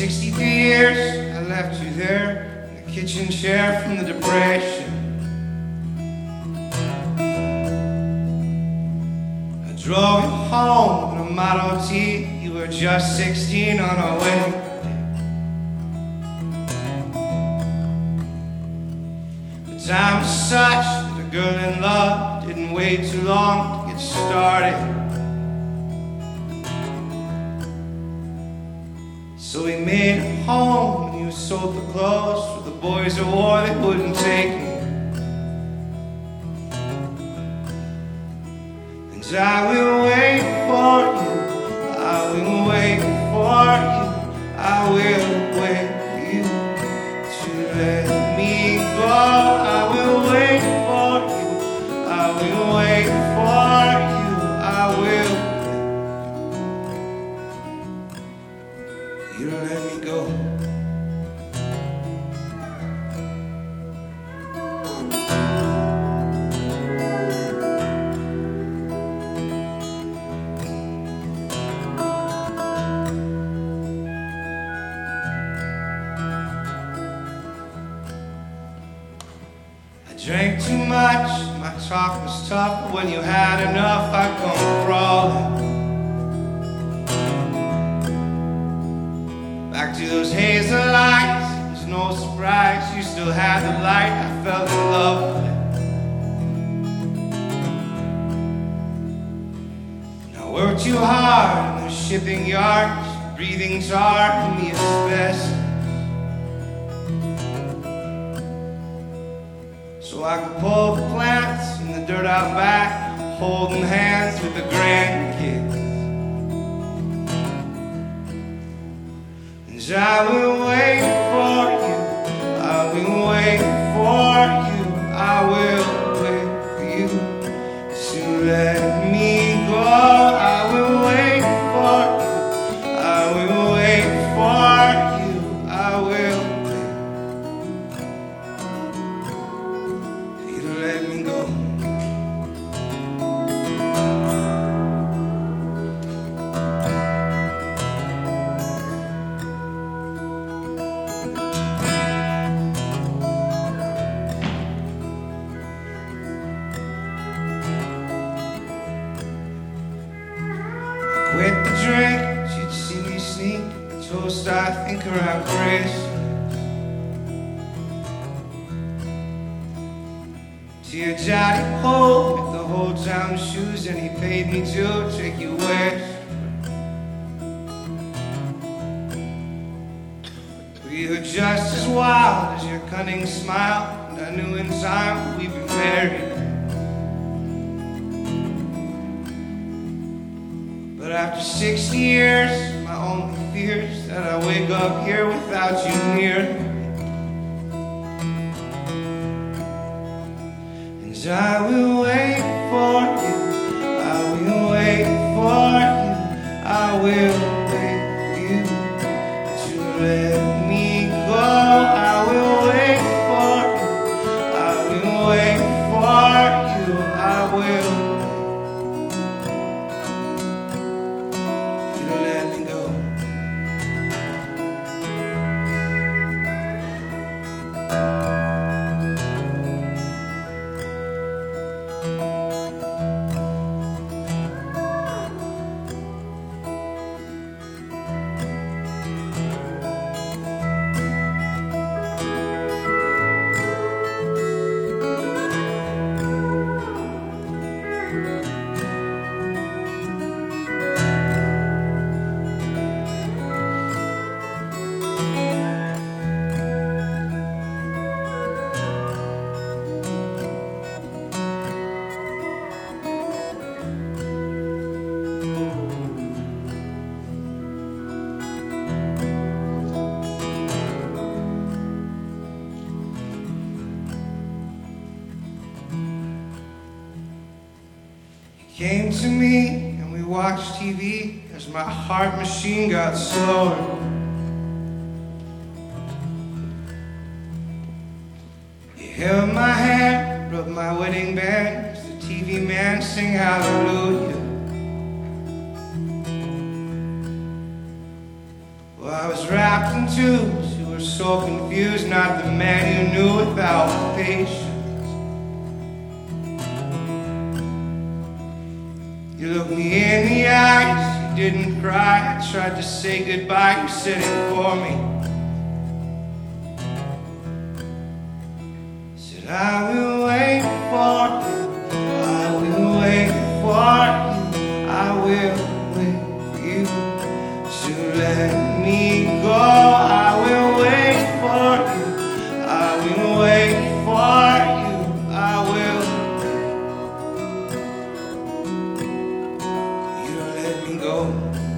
63 years, I left you there in the kitchen chair from the Depression. I drove you home in a Model T. You were just 16 on our day. The time was such that a girl in love didn't wait too long to get started. So we made a home and you sold the clothes for the boys of war that wouldn't take me. And I will wait for you, I will wait for you, I will wait for you to let me go. I will wait for you, I will wait drank too much, my talk was tough, when you had enough, I come crawling. Back to those hazel lights, there's no surprise, you still had the light, I fell in love with it. And I worked too hard in the shipping yards, breathing tar the I could pull the plants in the dirt out back, holding hands with the grandkids. And I will wait for you, I will wait for you, I will wait for you to let me go. Think around Christmas. To your Johnny Pope with the whole town shoes, and he paid me to take you west. We were just as wild as your cunning smile, and I knew in time we'd be married. But after six years, my only fear is that I wake up here without you near. And I will wait for you, I will wait for you, I will wait for you to let me go. I will wait for you, I will wait for you, I will. Came to me and we watched TV as my heart machine got slower. You held my hand, rubbed my wedding band as the TV man sang hallelujah. Well, I was wrapped in twos. You were so confused, not the man you knew without patience. You looked me in the eyes, you didn't cry. I tried to say goodbye, you said it for me. Said, I will wait for you, I will wait for you, I will wait for you to let me go. sol